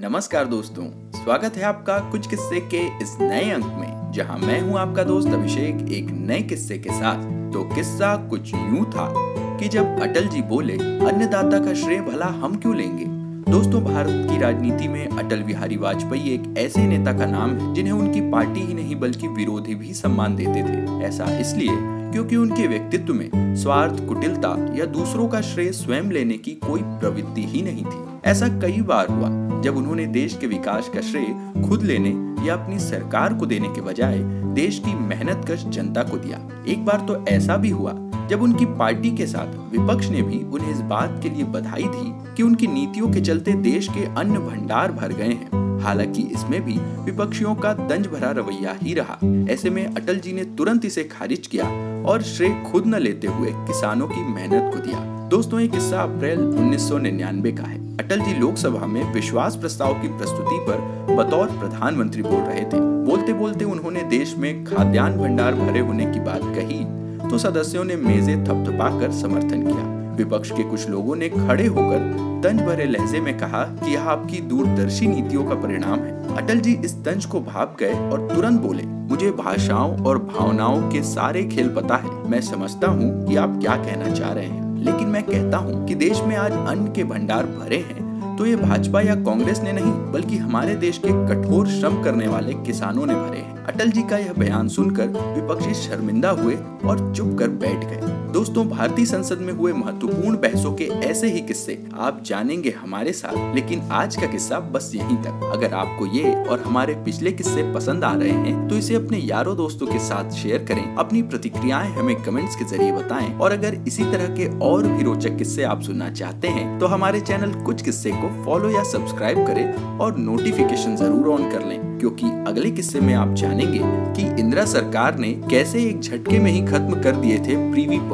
नमस्कार दोस्तों, स्वागत है आपका कुछ किस्से के इस नए अंक में, जहाँ मैं हूँ आपका दोस्त अभिषेक एक नए किस्से के साथ। तो किस्सा कुछ यूँ था कि जब अटल जी बोले, अन्नदाता का श्रेय भला हम क्यों लेंगे? दोस्तों, भारत की राजनीति में अटल बिहारी वाजपेयी एक ऐसे नेता का नाम है, जिन्हें उनकी पार्टी ही नहीं, बल्कि विरोधी भी सम्मान देते थे। ऐसा इसलिए क्योंकि उनके व्यक्तित्व में स्वार्थ, कुटिलता या दूसरों का श्रेय स्वयं लेने की कोई प्रवृत्ति ही नहीं थी। ऐसा कई बार हुआ, जब उन्होंने देश के विकास का श्रेय खुद लेने या अपनी सरकार को देने के बजाय देश की मेहनत कश जनता को दिया। एक बार तो ऐसा भी हुआ जब उनकी पार्टी के साथ विपक्ष ने भी उन्हें इस बात के लिए बधाई दी कि उनकी नीतियों के चलते देश के अन्न भंडार भर गए हैं। हालाँकि इसमें भी विपक्षियों का दंज भरा रवैया ही रहा। ऐसे में अटल जी ने तुरंत इसे खारिज किया और श्रेय खुद न लेते हुए किसानों की मेहनत को दिया। दोस्तों, ये किस्सा अप्रैल 1999 का है। अटल जी लोकसभा में विश्वास प्रस्ताव की प्रस्तुति पर बतौर प्रधानमंत्री बोल रहे थे। बोलते बोलते उन्होंने देश में खाद्यान्न भंडार भरे होने की बात कही। तो सदस्यों ने मेजे थपथपाकर समर्थन किया। विपक्ष के कुछ लोगों ने खड़े होकर तंज भरे लहजे में कहा कि यह आपकी दूरदर्शी नीतियों का परिणाम है। अटल जी इस तंज को भाप गए और तुरंत बोले, मुझे भाषाओं और भावनाओं के सारे खेल पता है। मैं समझता हूँ कि आप क्या कहना चाह रहे हैं। लेकिन मैं कहता हूँ कि देश में आज अन्न के भंडार भरे हैं। तो ये भाजपा या कांग्रेस ने नहीं, बल्कि हमारे देश के कठोर श्रम करने वाले किसानों ने भरे हैं। अटल जी का यह बयान सुनकर विपक्षी शर्मिंदा हुए और चुप कर बैठ गए। दोस्तों, भारतीय संसद में हुए महत्वपूर्ण बहसों के ऐसे ही किस्से आप जानेंगे हमारे साथ, लेकिन आज का किस्सा बस यहीं तक। अगर आपको ये और हमारे पिछले किस्से पसंद आ रहे हैं तो इसे अपने यारों दोस्तों के साथ शेयर करें। अपनी प्रतिक्रियाएँ हमें कमेंट्स के ज़रिए बताएँ। और अगर इसी तरह के और भी रोचक किस्से आप सुनना चाहते हैं तो हमारे चैनल कुछ किस्से को फॉलो या सब्सक्राइब करें और नोटिफिकेशन ज़रूर ऑन कर लें, क्योंकि अगले किस्से में आप जानेंगे कि इंदिरा सरकार ने कैसे एक झटके में ही खत्म कर दिए थे प्रीवी